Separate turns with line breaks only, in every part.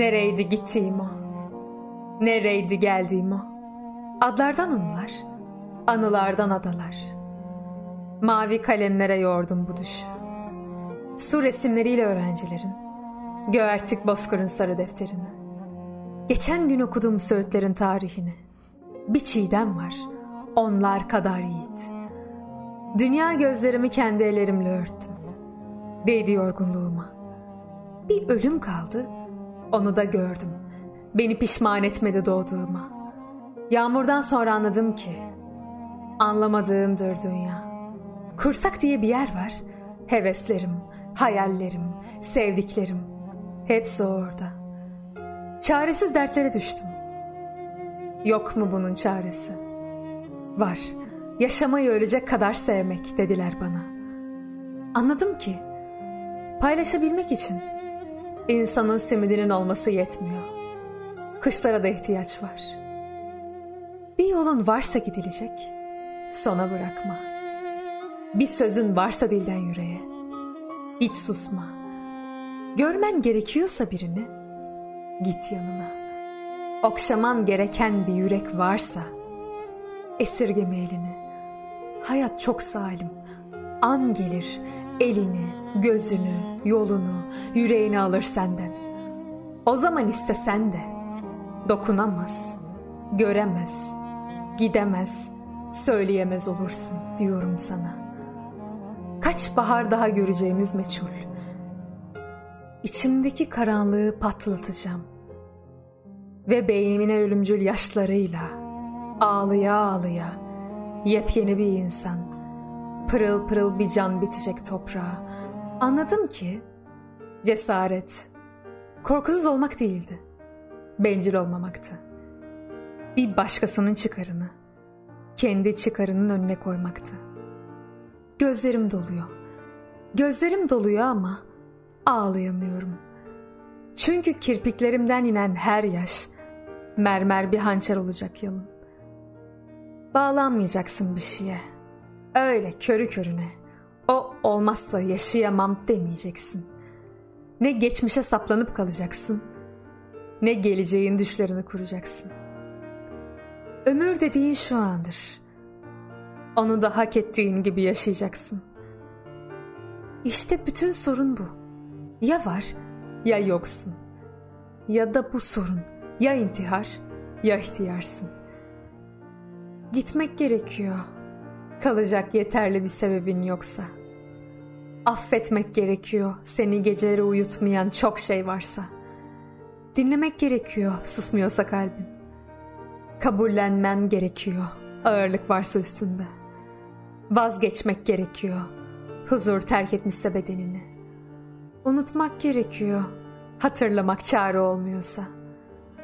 Nereydi gittiğim o? Nereydi geldiğim o? Adlardan anılar, anılardan adalar. Mavi kalemlere yordum bu düşü. Su resimleriyle öğrencilerin, göğertik bozkırın sarı defterini. Geçen gün okudum Söğütlerin tarihini. Bir çiğdem var, onlar kadar yiğit. Dünya gözlerimi kendi ellerimle örttüm. Değdi yorgunluğuma. Bir ölüm kaldı, onu da gördüm. Beni pişman etmedi doğduğuma. Yağmurdan sonra anladım ki anlamadığımdır dünya. Kursak diye bir yer var. Heveslerim, hayallerim, sevdiklerim hepsi orada. Çaresiz dertlere düştüm. Yok mu bunun çaresi? Var. Yaşamayı ölecek kadar sevmek dediler bana. Anladım ki paylaşabilmek için insanın simidinin olması yetmiyor. Kışlara da ihtiyaç var. Bir yolun varsa gidilecek, sona bırakma. Bir sözün varsa dilden yüreğe, hiç susma. Görmen gerekiyorsa birini, git yanına. Okşaman gereken bir yürek varsa, esirgeme elini. Hayat çok zalim. An gelir, elini, gözünü, yolunu, yüreğini alır senden. O zaman istesen de dokunamaz, göremez, gidemez, söyleyemez olursun diyorum sana. Kaç bahar daha göreceğimiz meçhul. İçimdeki karanlığı patlatacağım. Ve beynimin ölümcül yaşlarıyla ağlıya ağlıya yepyeni bir insan, pırıl pırıl bir can bitecek toprağa. Anladım ki cesaret korkusuz olmak değildi. Bencil olmamaktı. Bir başkasının çıkarını kendi çıkarının önüne koymaktı. Gözlerim doluyor. Gözlerim doluyor ama ağlayamıyorum. Çünkü kirpiklerimden inen her yaş mermer bir hançer olacak yalın. Bağlanmayacaksın bir şeye. Öyle körü körüne. O olmazsa yaşayamam demeyeceksin. Ne geçmişe saplanıp kalacaksın, ne geleceğin düşlerini kuracaksın. Ömür dediğin şu andır. Onu da hak ettiğin gibi yaşayacaksın. İşte bütün sorun bu. Ya var ya yoksun. Ya da bu sorun ya intihar ya ihtiyarsın. Gitmek gerekiyor. Kalacak yeterli bir sebebin yoksa. Affetmek gerekiyor seni geceleri uyutmayan çok şey varsa. Dinlemek gerekiyor susmuyorsa kalbin. Kabullenmen gerekiyor ağırlık varsa üstünde. Vazgeçmek gerekiyor huzur terk etmişse bedenini. Unutmak gerekiyor hatırlamak çare olmuyorsa.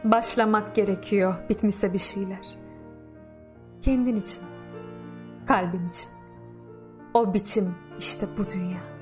Başlamak gerekiyor bitmişse bir şeyler. Kendin için, kalbin için. O biçim işte bu dünya.